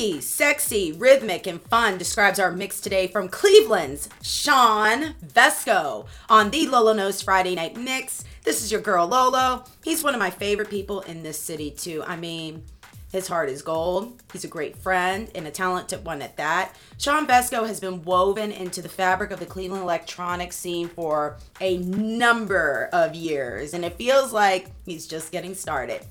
Funky, sexy, rhythmic, and fun describes our mix today from Cleveland's Shawn Vesco on the Lolo Knows Friday Night Mix. This is your girl Lolo. He's one of my favorite people in this city, too. I mean, his heart is gold. He's a great friend and a talented one at that. Shawn Vesco has been woven into the fabric of the Cleveland electronic scene for a number of years, and it feels like he's just getting started.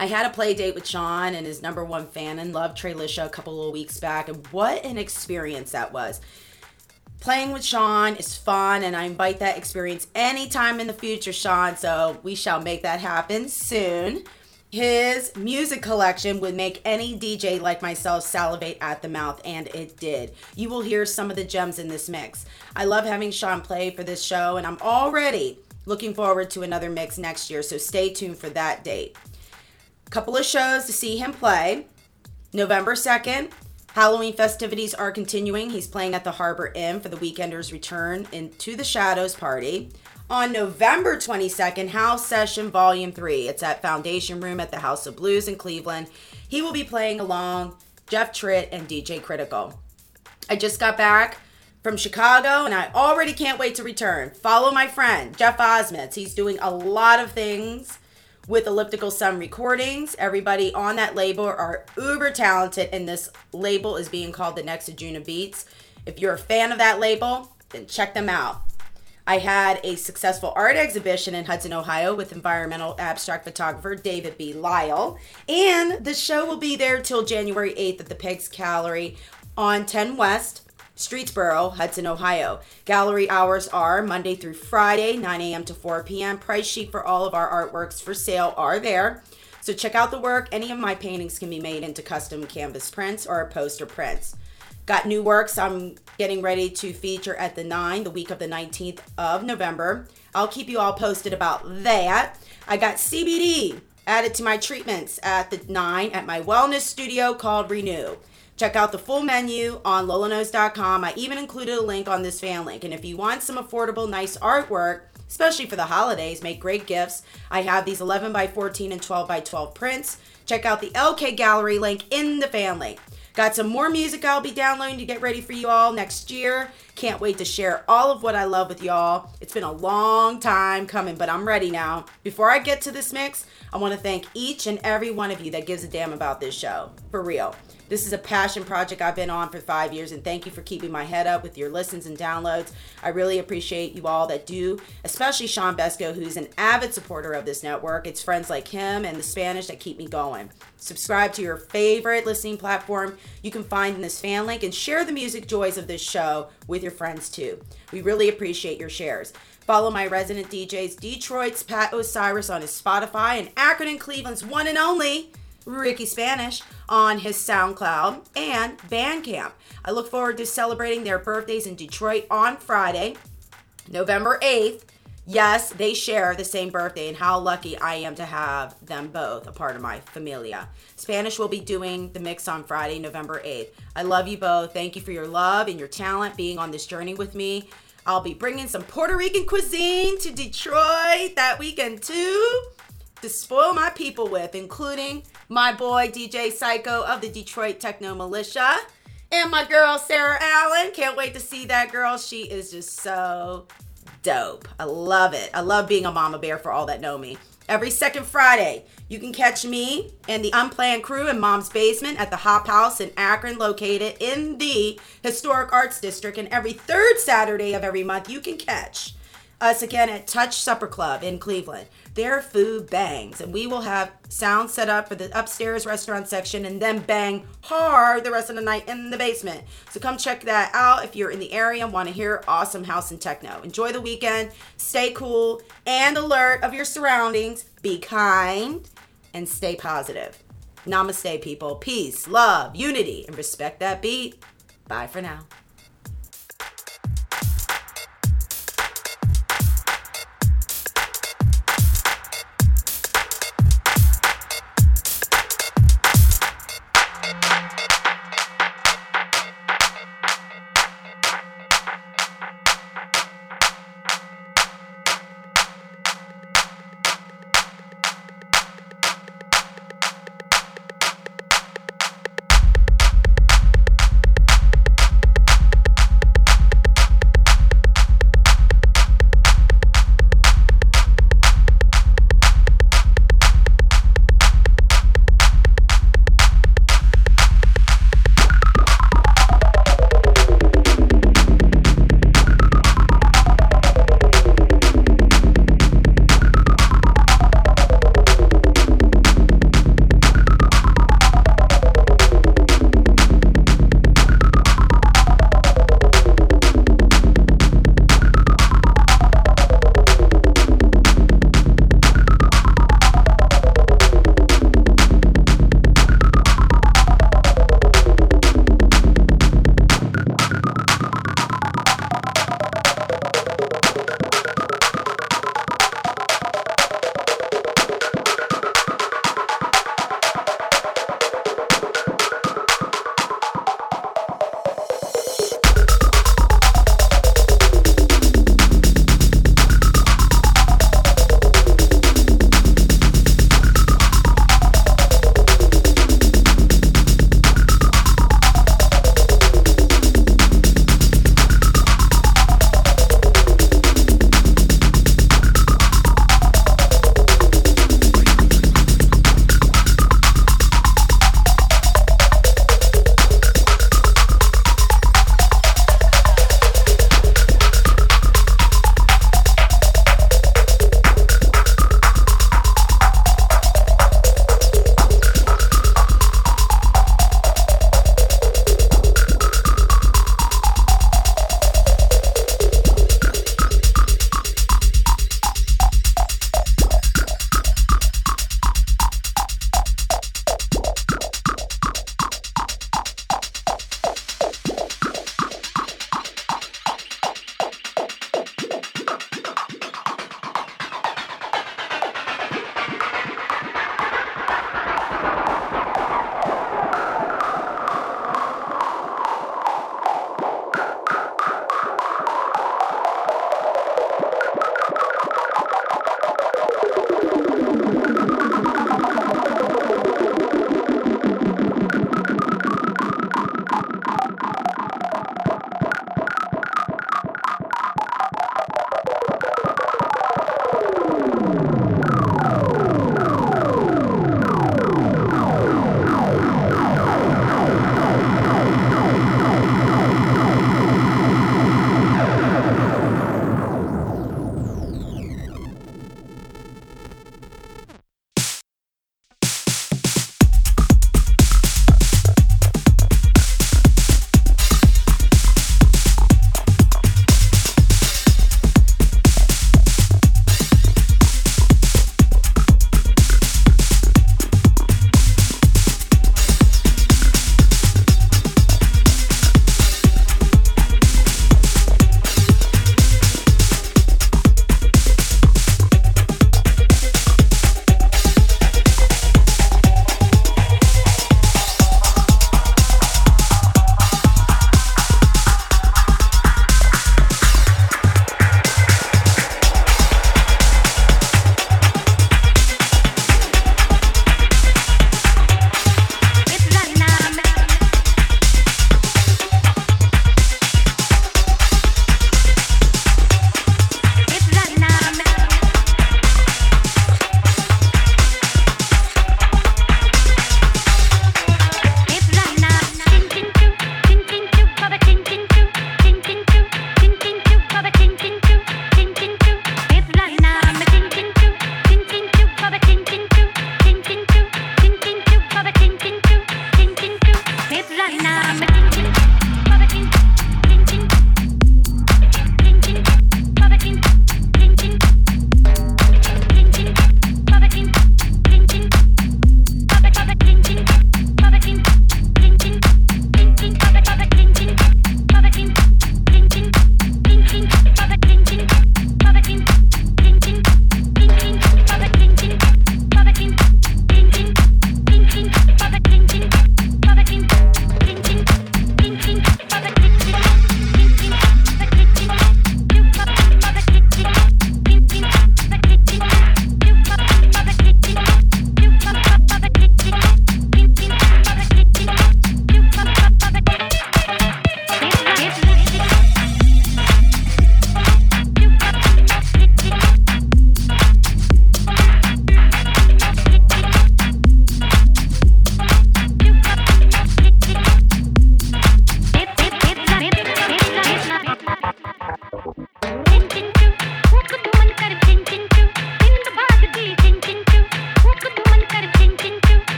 I had a play date with Shawn and his number one fan and love, Trey Lisha, a couple of weeks back, and what an experience that was. Playing with Shawn is fun, and I invite that experience anytime in the future, Shawn. So we shall make that happen soon. His music collection would make any DJ like myself salivate at the mouth, and it did. You will hear some of the gems in this mix. I love having Shawn play for this show, and I'm already looking forward to another mix next year, so stay tuned for that date couple of shows to see him play. November 2nd, Halloween festivities are continuing. He's playing at the Harbor Inn for the Weekenders Return into the Shadows Party. On November 22nd, House Session Volume 3. It's at Foundation Room at the House of Blues in Cleveland. He will be playing along Jeff Tritt and DJ Critical. I just got back from Chicago and I already can't wait to return. Follow my friend, Jeff Osmond. He's doing a lot of things with Elliptical Sun Recordings. Everybody on that label are uber talented, and this label is being called the Next Juna Beats. If you're a fan of that label, then check them out. I had a successful art exhibition in Hudson, Ohio with environmental abstract photographer David B. Lyle. And the show will be there till January 8th at the Pegs Gallery on 10 West. Streetsboro, Hudson, Ohio. Gallery hours are Monday through Friday, 9 a.m. to 4 p.m. Price sheet for all of our artworks for sale are there. So check out the work. Any of my paintings can be made into custom canvas prints or poster prints. Got new works I'm getting ready to feature at the 9, the week of the 19th of November. I'll keep you all posted about that. I got CBD added to my treatments at the 9 at my wellness studio called Renew. Check out the full menu on loloknows.com. I even included a link on this fan link. And if you want some affordable, nice artwork, especially for the holidays, make great gifts. I have these 11 by 14 and 12 by 12 prints. Check out the LK Gallery link in the fan link. Got some more music I'll be downloading to get ready for you all next year. Can't wait to share all of what I love with y'all. It's been a long time coming, but I'm ready now. Before I get to this mix, I want to thank each and every one of you that gives a damn about this show. For real. This is a passion project I've been on for five years, and thank you for keeping my head up with your listens and downloads. I really appreciate you all that do, especially Shawn Vesco, who's an avid supporter of this network. It's friends like him and the Spanish that keep me going. Subscribe to your favorite listening platform you can find in this fan link and share the music joys of this show with your friends too. We really appreciate your shares. Follow my resident DJs, Detroit's Pat Osiris on his Spotify and Akron and Cleveland's one and only Ricky Spanish on his SoundCloud and Bandcamp. I look forward to celebrating their birthdays in Detroit on Friday, November 8th. Yes, they share the same birthday, and how lucky I am to have them both a part of my familia. Spanish will be doing the mix on Friday, November 8th. I love you both. Thank you for your love and your talent being on this journey with me. I'll be bringing some Puerto Rican cuisine to Detroit that weekend too to spoil my people with, including my boy DJ Psycho of the Detroit Techno Militia and my girl Sarah Allen. Can't wait to see that girl. She is just so dope. I love it. I love being a mama bear for all that know me. Every second Friday, you can catch me and the Unplanned crew in Mom's Basement at the Hop House in Akron, located in the Historic Arts District. And every third Saturday of every month, you can catch us again at Touch Supper Club in Cleveland. Their food bangs, and we will have sound set up for the upstairs restaurant section and then bang hard the rest of the night in the basement. So come check that out if you're in the area and want to hear awesome house and techno. Enjoy the weekend, stay cool and alert of your surroundings, be kind, and stay positive. Namaste, people. Peace, love, unity, and respect that beat. Bye for now.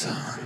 Son.